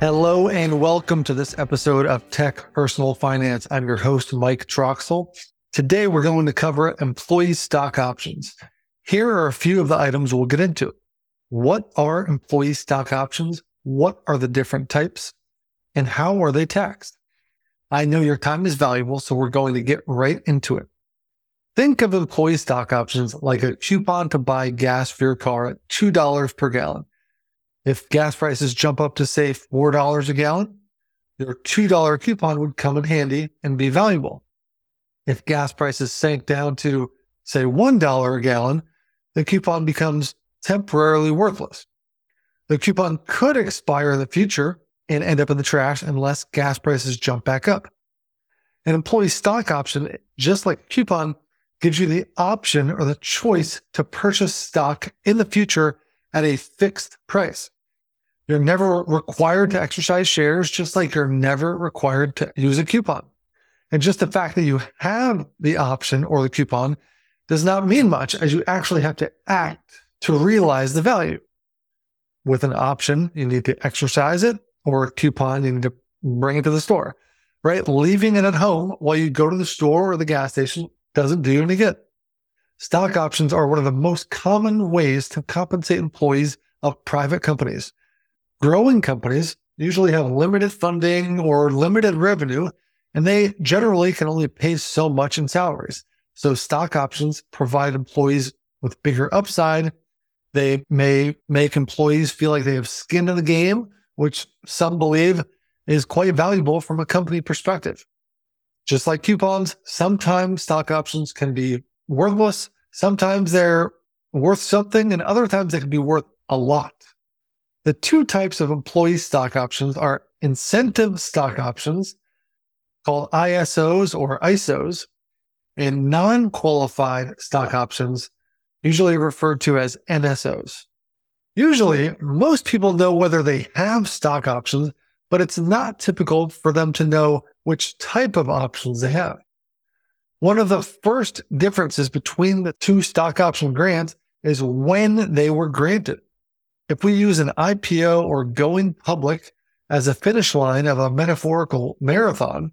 Hello and welcome to this episode of Tech Personal Finance. I'm your host, Mike Troxell. Today we're going to cover employee stock options. Here are a few of the items we'll get into. What are employee stock options? What are the different types? And how are they taxed? I know your time is valuable, so we're going to get right into it. Think of employee stock options like a coupon to buy gas for your car at $2 per gallon. If gas prices jump up to say $4 a gallon, your $2 coupon would come in handy and be valuable. If gas prices sank down to say $1 a gallon, the coupon becomes temporarily worthless. The coupon could expire in the future and end up in the trash unless gas prices jump back up. An employee stock option, just like coupon, gives you the option or the choice to purchase stock in the future at a fixed price. You're never required to exercise shares, just like you're never required to use a coupon. And just the fact that you have the option or the coupon does not mean much as you actually have to act to realize the value. With an option, you need to exercise it, or a coupon, you need to bring it to the store, right? Leaving it at home while you go to the store or the gas station doesn't do you any good. Stock options are one of the most common ways to compensate employees of private companies. Growing companies usually have limited funding or limited revenue, and they generally can only pay so much in salaries. So stock options provide employees with bigger upside. They may make employees feel like they have skin in the game, which some believe is quite valuable from a company perspective. Just like coupons, sometimes stock options can be worthless. Sometimes they're worth something, and other times they can be worth a lot. The two types of employee stock options are incentive stock options, called ISOs or ISOs, and non qualified stock options, usually referred to as NSOs. Usually, most people know whether they have stock options, but it's not typical for them to know which type of options they have. One of the first differences between the two stock option grants is when they were granted. If we use an IPO or going public as a finish line of a metaphorical marathon,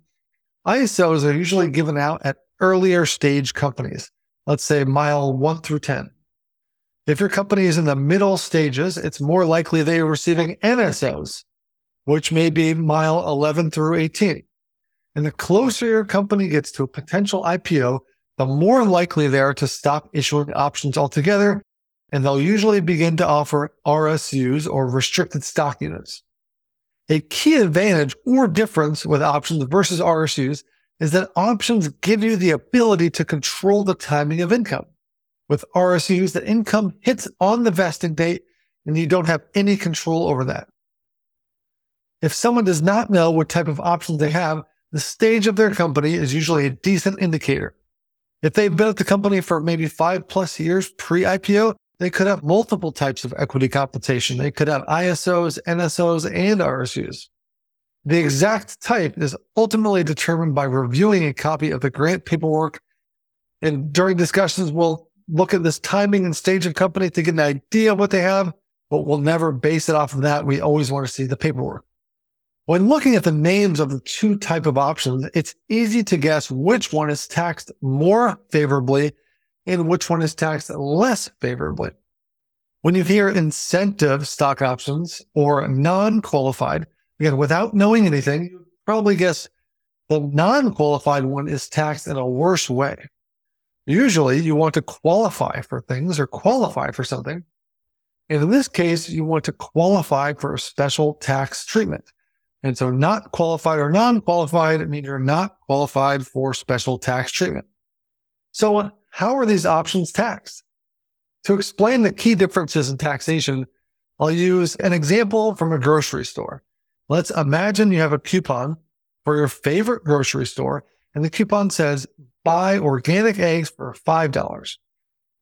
ISOs are usually given out at earlier stage companies, let's say mile one through 10. If your company is in the middle stages, it's more likely they are receiving NSOs, which may be mile 11 through 18. And the closer your company gets to a potential IPO, the more likely they are to stop issuing options altogether. And they'll usually begin to offer RSUs or restricted stock units. A key advantage or difference with options versus RSUs is that options give you the ability to control the timing of income. With RSUs, the income hits on the vesting date and you don't have any control over that. If someone does not know what type of options they have, the stage of their company is usually a decent indicator. If they've been at the company for maybe five plus years pre IPO, they could have multiple types of equity compensation. They could have ISOs, NSOs, and RSUs. The exact type is ultimately determined by reviewing a copy of the grant paperwork. And during discussions, we'll look at this timing and stage of company to get an idea of what they have, but we'll never base it off of that. We always want to see the paperwork. When looking at the names of the two type of options, it's easy to guess which one is taxed more favorably and which one is taxed less favorably. When you hear incentive stock options or non-qualified, again, without knowing anything, you probably guess the non-qualified one is taxed in a worse way. Usually you want to qualify for things or qualify for something. And in this case, you want to qualify for a special tax treatment. And so not qualified or non-qualified means you're not qualified for special tax treatment. So uh, how are these options taxed? To explain the key differences in taxation, I'll use an example from a grocery store. Let's imagine you have a coupon for your favorite grocery store and the coupon says buy organic eggs for $5.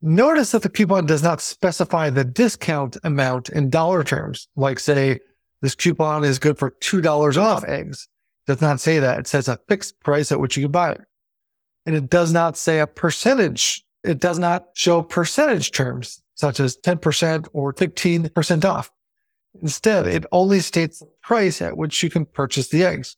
Notice that the coupon does not specify the discount amount in dollar terms, like say this coupon is good for $2 off eggs. It does not say that. It says a fixed price at which you can buy it. And it does not say a percentage. It does not show percentage terms such as 10% or 15% off. Instead, it only states the price at which you can purchase the eggs.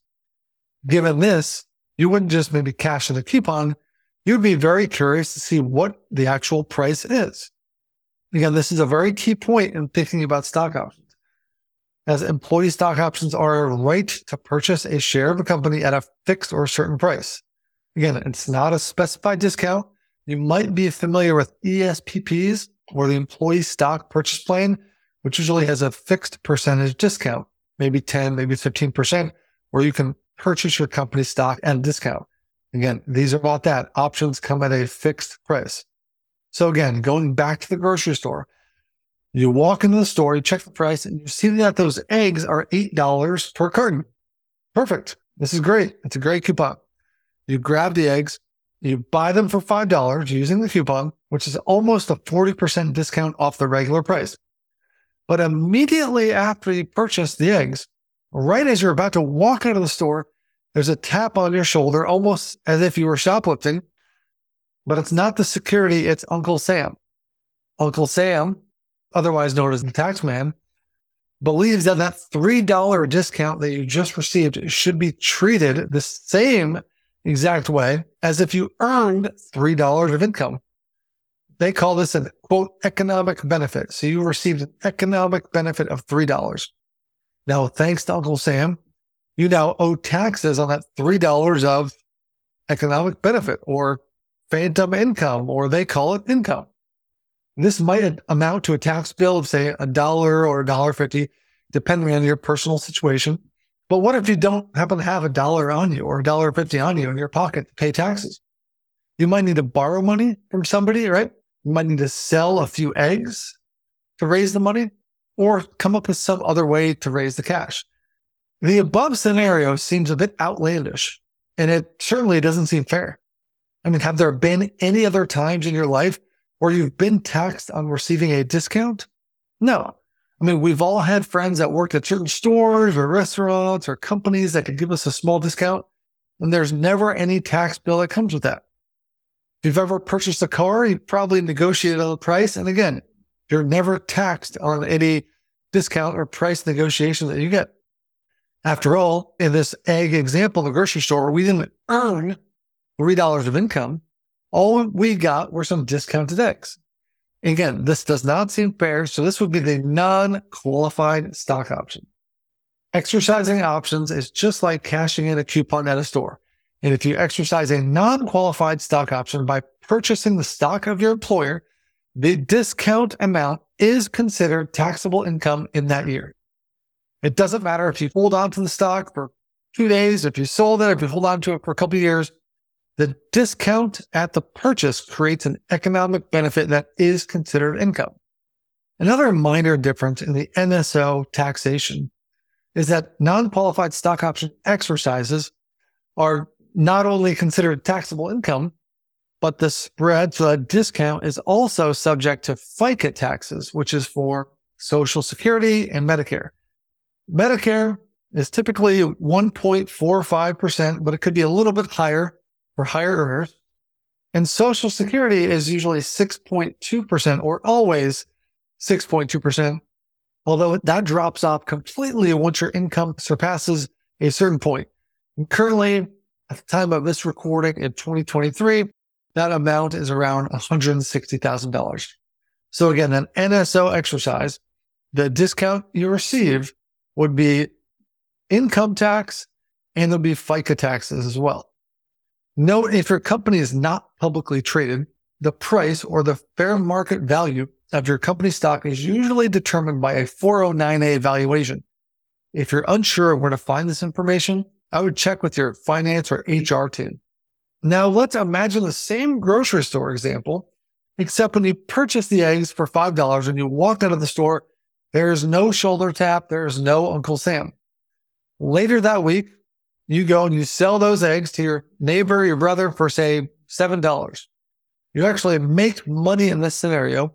Given this, you wouldn't just maybe cash in a coupon. You'd be very curious to see what the actual price is. Again, this is a very key point in thinking about stock options, as employee stock options are a right to purchase a share of a company at a fixed or certain price. Again, it's not a specified discount. You might be familiar with ESPPs or the employee stock purchase plan, which usually has a fixed percentage discount, maybe 10, maybe 15%, where you can purchase your company stock at a discount. Again, these are about that. Options come at a fixed price. So again, going back to the grocery store, you walk into the store, you check the price, and you see that those eggs are $8 per carton. Perfect. This is great. It's a great coupon. You grab the eggs, you buy them for $5 using the coupon, which is almost a 40% discount off the regular price. But immediately after you purchase the eggs, right as you're about to walk out of the store, there's a tap on your shoulder, almost as if you were shoplifting, but it's not the security, it's Uncle Sam. Uncle Sam, otherwise known as the tax man, believes that that $3 discount that you just received should be treated the same exact way as if you earned $3 of income. They call this an quote economic benefit. So you received an economic benefit of $3. Now, thanks to Uncle Sam, you now owe taxes on that $3 of economic benefit or phantom income, or they call it income. This might hmm. amount to a tax bill of, say, a dollar or a dollar fifty, depending on your personal situation. But what if you don't happen to have a dollar on you or a dollar fifty on you in your pocket to pay taxes? You might need to borrow money from somebody, right? You might need to sell a few eggs to raise the money or come up with some other way to raise the cash. The above scenario seems a bit outlandish and it certainly doesn't seem fair. I mean, have there been any other times in your life where you've been taxed on receiving a discount? No. I mean, we've all had friends that worked at certain stores or restaurants or companies that could give us a small discount, and there's never any tax bill that comes with that. If you've ever purchased a car, you probably negotiated on the price. And again, you're never taxed on any discount or price negotiation that you get. After all, in this egg example, the grocery store, we didn't earn $3 of income, all we got were some discounted eggs. Again, this does not seem fair. So this would be the non-qualified stock option. Exercising options is just like cashing in a coupon at a store. And if you exercise a non-qualified stock option by purchasing the stock of your employer, the discount amount is considered taxable income in that year. It doesn't matter if you hold on to the stock for two days, if you sold it, if you hold on to it for a couple of years, the discount at the purchase creates an economic benefit that is considered income. Another minor difference in the NSO taxation is that non-qualified stock option exercises are not only considered taxable income, but the spread, so the discount is also subject to FICA taxes, which is for Social Security and Medicare. Medicare is typically 1.45%, but it could be a little bit higher for higher earners. And Social Security is usually 6.2% or always 6.2%, although that drops off completely once your income surpasses a certain point. And currently, at the time of this recording in 2023, that amount is around $160,000. So again, an NSO exercise, the discount you receive would be income tax and there'll be FICA taxes as well. Note if your company is not publicly traded, the price or the fair market value of your company stock is usually determined by a 409A valuation. If you're unsure where to find this information, I would check with your finance or HR team. Now let's imagine the same grocery store example, except when you purchase the eggs for $5 and you walk out of the store, there's no shoulder tap. There's no Uncle Sam. Later that week, you go and you sell those eggs to your neighbor, your brother for say $7. You actually make money in this scenario.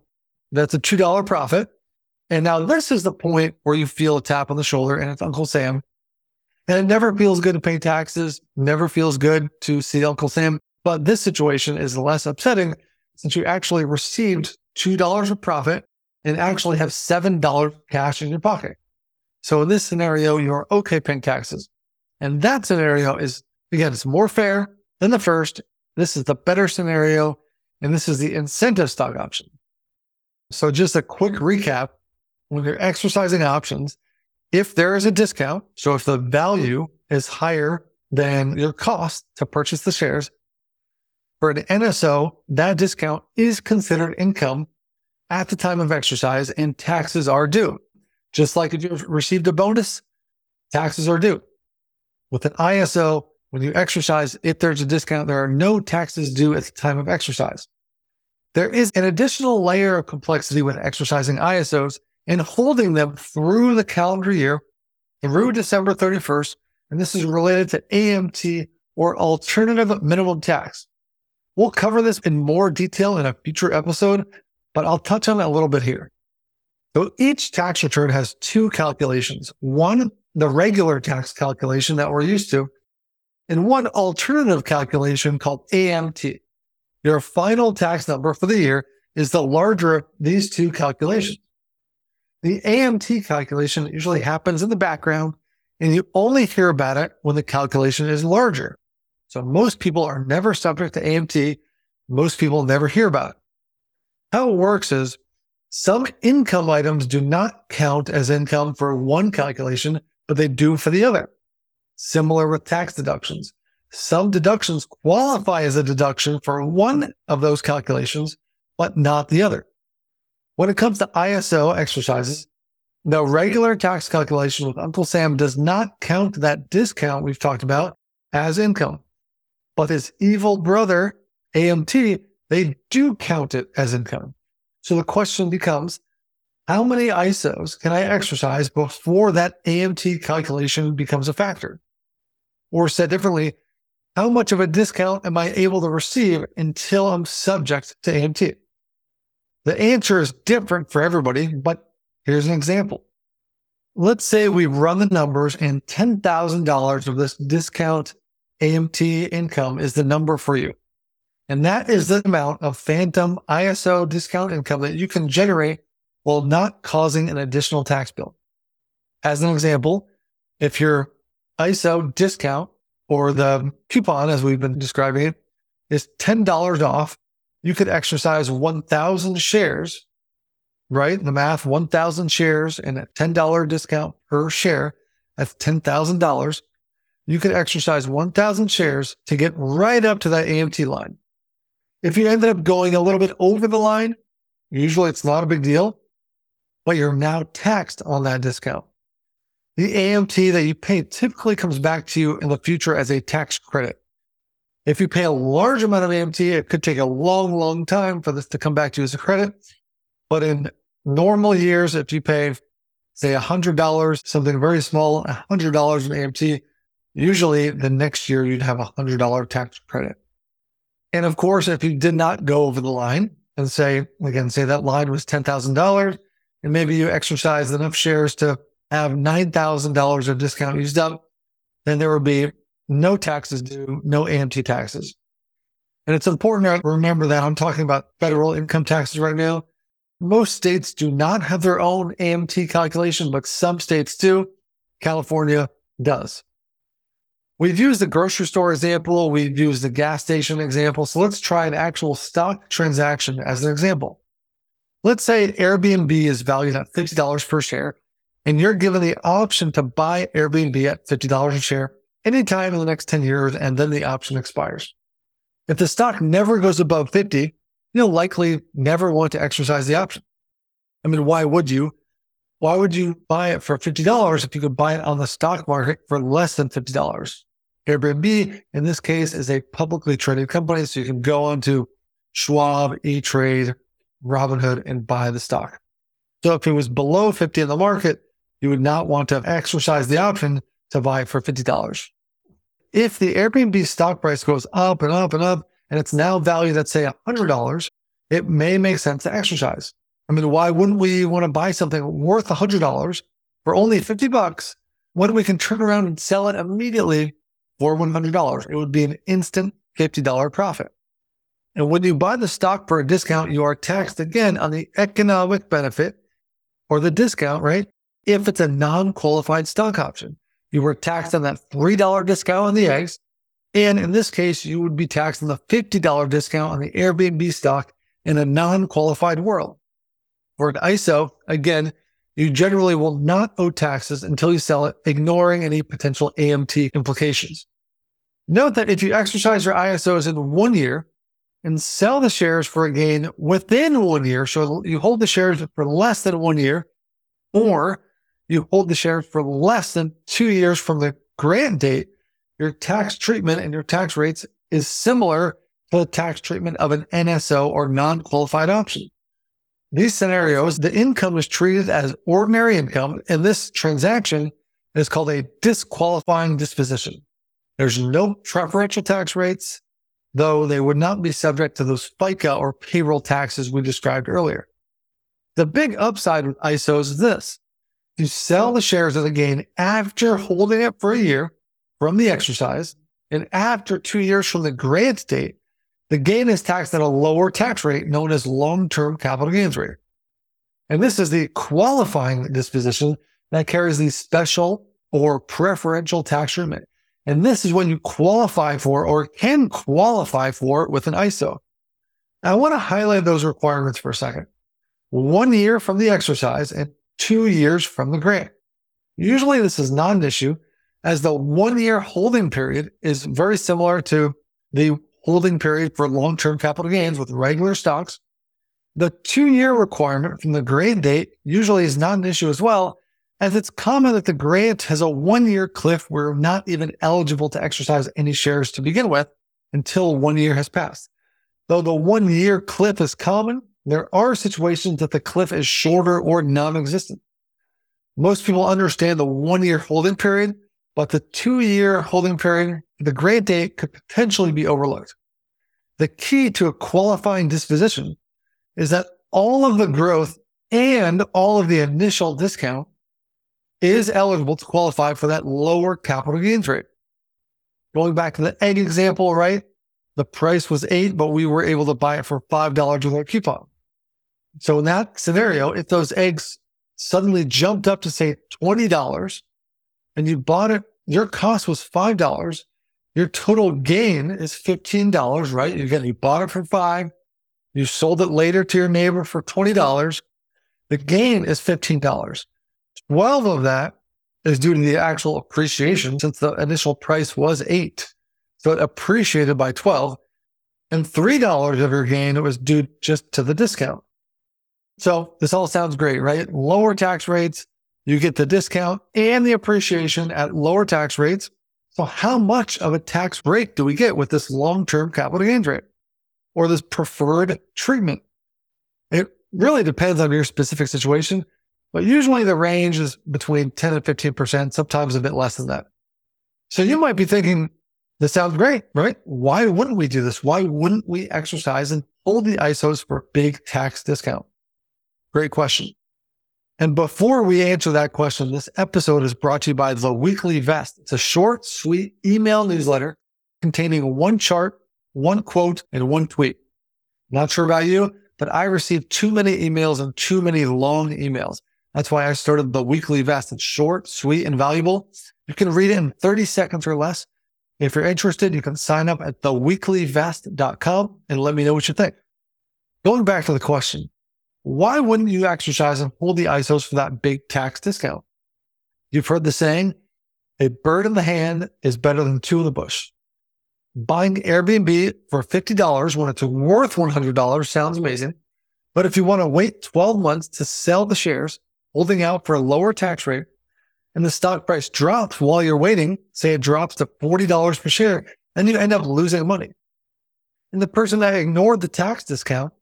That's a $2 profit. And now this is the point where you feel a tap on the shoulder and it's Uncle Sam. And it never feels good to pay taxes, never feels good to see Uncle Sam. But this situation is less upsetting since you actually received $2 of profit and actually have $7 cash in your pocket. So in this scenario, you're okay paying taxes. And that scenario is, again, it's more fair than the first. This is the better scenario. And this is the incentive stock option. So just a quick recap. When you're exercising options, if there is a discount, so if the value is higher than your cost to purchase the shares, for an NSO, that discount is considered income at the time of exercise and taxes are due. Just like if you received a bonus, taxes are due. With an ISO, when you exercise, if there's a discount, there are no taxes due at the time of exercise. There is an additional layer of complexity with exercising ISOs and holding them through the calendar year through December 31st. And this is related to AMT or alternative minimum tax. We'll cover this in more detail in a future episode, but I'll touch on it a little bit here. So each tax return has two calculations. One, the regular tax calculation that we're used to, and one alternative calculation called AMT. Your final tax number for the year is the larger of these two calculations. The AMT calculation usually happens in the background and you only hear about it when the calculation is larger. So most people are never subject to AMT. Most people never hear about it. How it works is some income items do not count as income for one calculation, but they do for the other. Similar with tax deductions. Some deductions qualify as a deduction for one of those calculations, but not the other. When it comes to ISO exercises, the regular tax calculation with Uncle Sam does not count that discount we've talked about as income. But his evil brother, AMT, they do count it as income. So the question becomes, how many ISOs can I exercise before that AMT calculation becomes a factor? Or said differently, how much of a discount am I able to receive until I'm subject to AMT? The answer is different for everybody, but here's an example. Let's say we run the numbers and $10,000 of this discount AMT income is the number for you. And that is the amount of phantom ISO discount income that you can generate while not causing an additional tax bill. As an example, if your ISO discount or the coupon, as we've been describing it, is $10 off, you could exercise 1,000 shares, right? The math, 1,000 shares and a $10 discount per share. That's $10,000. You could exercise 1,000 shares to get right up to that AMT line. If you ended up going a little bit over the line, usually it's not a big deal, but you're now taxed on that discount. The AMT that you pay typically comes back to you in the future as a tax credit. If you pay a large amount of AMT, it could take a long, long time for this to come back to you as a credit. But in normal years, if you pay, say, $100, something very small, $100 in AMT, usually the next year you'd have a $100 tax credit. And of course, if you did not go over the line and say, again, say that line was $10,000 and maybe you exercise enough shares to have $9,000 of discount used up, then there will be no taxes due, no AMT taxes. And it's important to remember that I'm talking about federal income taxes right now. Most states do not have their own AMT calculation, but some states do. California does. We've used the grocery store example. We've used the gas station example. So let's try an actual stock transaction as an example. Let's say Airbnb is valued at $50 per share and you're given the option to buy Airbnb at $50 a share anytime in the next 10 years. And then the option expires. If the stock never goes above 50, you'll likely never want to exercise the option. I mean, why would you? Why would you buy it for $50 if you could buy it on the stock market for less than $50? Airbnb, in this case, is a publicly traded company. So you can go onto Schwab, E-Trade, Robinhood, and buy the stock. So if it was below 50 in the market, you would not want to exercise the option to buy it for $50. If the Airbnb stock price goes up and up and up, and it's now valued at say $100, it may make sense to exercise. I mean, why wouldn't we want to buy something worth $100 for only 50 bucks when we can turn around and sell it immediately for $100. It would be an instant $50 profit. And when you buy the stock for a discount, you are taxed again on the economic benefit or the discount, right? if it's a non qualified stock option. You were taxed on that $3 discount on the eggs. And in this case, you would be taxed on the $50 discount on the Airbnb stock in a non qualified world. For an ISO, again, you generally will not owe taxes until you sell it, ignoring any potential AMT implications. Note that if you exercise your ISOs in one year and sell the shares for a gain within one year, so you hold the shares for less than one year, or you hold the shares for less than two years from the grant date, your tax treatment and your tax rates is similar to the tax treatment of an NSO or non qualified option. These scenarios, the income is treated as ordinary income, and this transaction is called a disqualifying disposition. There's no preferential tax rates, though they would not be subject to those FICA or payroll taxes we described earlier. The big upside with ISOs is this. You sell the shares at a gain after holding it for a year from the exercise, and after two years from the grant date, the gain is taxed at a lower tax rate known as long-term capital gains rate. And this is the qualifying disposition that carries the special or preferential tax treatment. And this is when you qualify for or can qualify for with an ISO. I want to highlight those requirements for a second. One year from the exercise and two years from the grant. Usually this is not an issue as the one year holding period is very similar to the holding period for long-term capital gains with regular stocks. The two-year requirement from the grant date usually is not an issue as well, as it's common that the grant has a one-year cliff where you're not even eligible to exercise any shares to begin with until one year has passed. Though the one-year cliff is common, there are situations that the cliff is shorter or non-existent. Most people understand the one-year holding period, but the two-year holding period the grant date could potentially be overlooked. The key to a qualifying disposition is that all of the growth and all of the initial discount is eligible to qualify for that lower capital gains rate. Going back to the egg example, right? The price was eight, but we were able to buy it for $5 with our coupon. So in that scenario, if those eggs suddenly jumped up to say $20 and you bought it, your cost was $5 your total gain is $15, right? Again, you bought it for five. You sold it later to your neighbor for $20. The gain is $15. 12 of that is due to the actual appreciation since the initial price was eight. So it appreciated by 12 and $3 of your gain was due just to the discount. So this all sounds great, right? Lower tax rates. You get the discount and the appreciation at lower tax rates. So how much of a tax break do we get with this long-term capital gains rate or this preferred treatment? It really depends on your specific situation, but usually the range is between 10 and 15%, sometimes a bit less than that. So you might be thinking, this sounds great, right? Why wouldn't we do this? Why wouldn't we exercise and hold the ISOs for a big tax discount? Great question. And before we answer that question, this episode is brought to you by The Weekly Vest. It's a short, sweet email newsletter containing one chart, one quote, and one tweet. Not sure about you, but I receive too many emails and too many long emails. That's why I started The Weekly Vest. It's short, sweet, and valuable. You can read it in 30 seconds or less. If you're interested, you can sign up at theweeklyvest.com and let me know what you think. Going back to the question, why wouldn't you exercise and hold the ISOs for that big tax discount? You've heard the saying, a bird in the hand is better than two in the bush. Buying Airbnb for $50 when it's worth $100 sounds amazing. But if you want to wait 12 months to sell the shares, holding out for a lower tax rate, and the stock price drops while you're waiting, say it drops to $40 per share, then you end up losing money. And the person that ignored the tax discount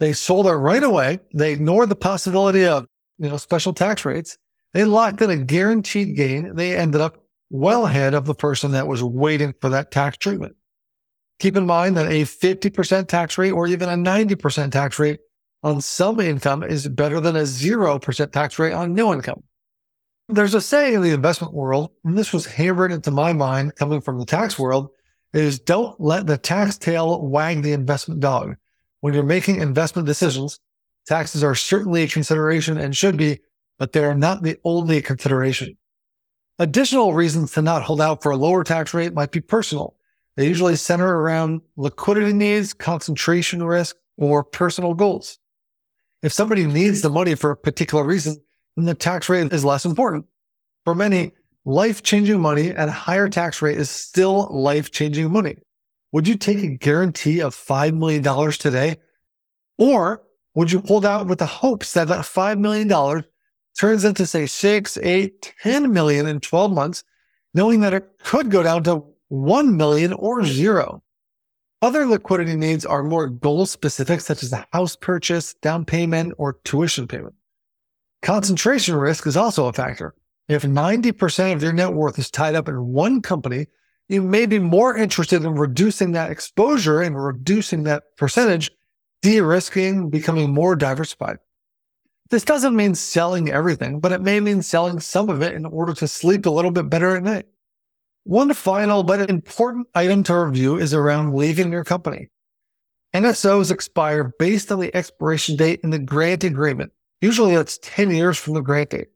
they sold it right away. They ignored the possibility of, you know, special tax rates. They locked in a guaranteed gain. They ended up well ahead of the person that was waiting for that tax treatment. Keep in mind that a 50% tax rate or even a 90% tax rate on some income is better than a 0% tax rate on no income. There's a saying in the investment world, and this was hammered into my mind coming from the tax world, is don't let the tax tail wag the investment dog when you're making investment decisions, taxes are certainly a consideration and should be, but they are not the only consideration. Additional reasons to not hold out for a lower tax rate might be personal. They usually center around liquidity needs, concentration risk, or personal goals. If somebody needs the money for a particular reason, then the tax rate is less important. For many, life changing money at a higher tax rate is still life changing money. Would you take a guarantee of $5 million today? Or would you hold out with the hopes that that $5 million turns into say six, eight, 10 million in 12 months, knowing that it could go down to 1 million or zero? Other liquidity needs are more goal specific, such as a house purchase, down payment, or tuition payment. Concentration risk is also a factor. If 90% of your net worth is tied up in one company, you may be more interested in reducing that exposure and reducing that percentage, de-risking, becoming more diversified. This doesn't mean selling everything, but it may mean selling some of it in order to sleep a little bit better at night. One final but important item to review is around leaving your company. NSOs expire based on the expiration date in the grant agreement. Usually that's 10 years from the grant date.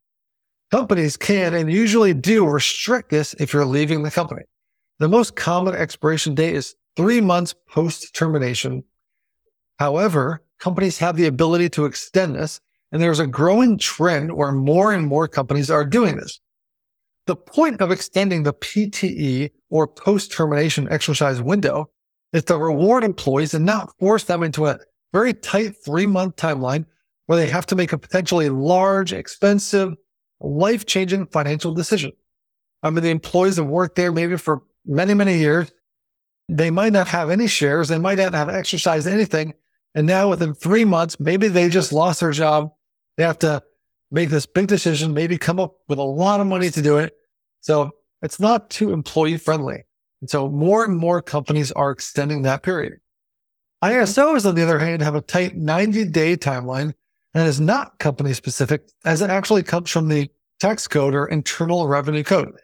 Companies can and usually do restrict this if you're leaving the company. The most common expiration date is three months post termination. However, companies have the ability to extend this, and there's a growing trend where more and more companies are doing this. The point of extending the PTE or post termination exercise window is to reward employees and not force them into a very tight three month timeline where they have to make a potentially large, expensive, life changing financial decision. I mean, the employees have worked there maybe for many, many years. They might not have any shares. They might not have exercised anything. And now within three months, maybe they just lost their job. They have to make this big decision, maybe come up with a lot of money to do it. So it's not too employee friendly. And so more and more companies are extending that period. ISOs, on the other hand, have a tight 90 day timeline and is not company specific as it actually comes from the tax code or internal revenue code.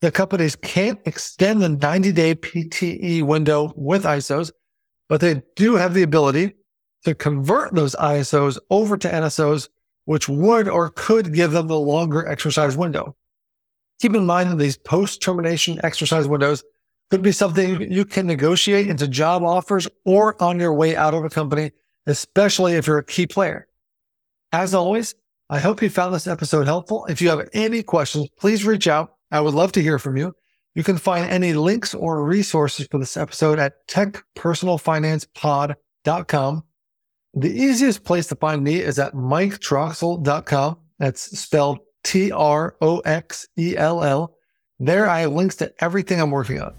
The companies can't extend the 90 day PTE window with ISOs, but they do have the ability to convert those ISOs over to NSOs, which would or could give them the longer exercise window. Keep in mind that these post termination exercise windows could be something you can negotiate into job offers or on your way out of a company, especially if you're a key player. As always, I hope you found this episode helpful. If you have any questions, please reach out. I would love to hear from you. You can find any links or resources for this episode at techpersonalfinancepod.com. The easiest place to find me is at miketroxell.com. That's spelled T R O X E L L. There I have links to everything I'm working on.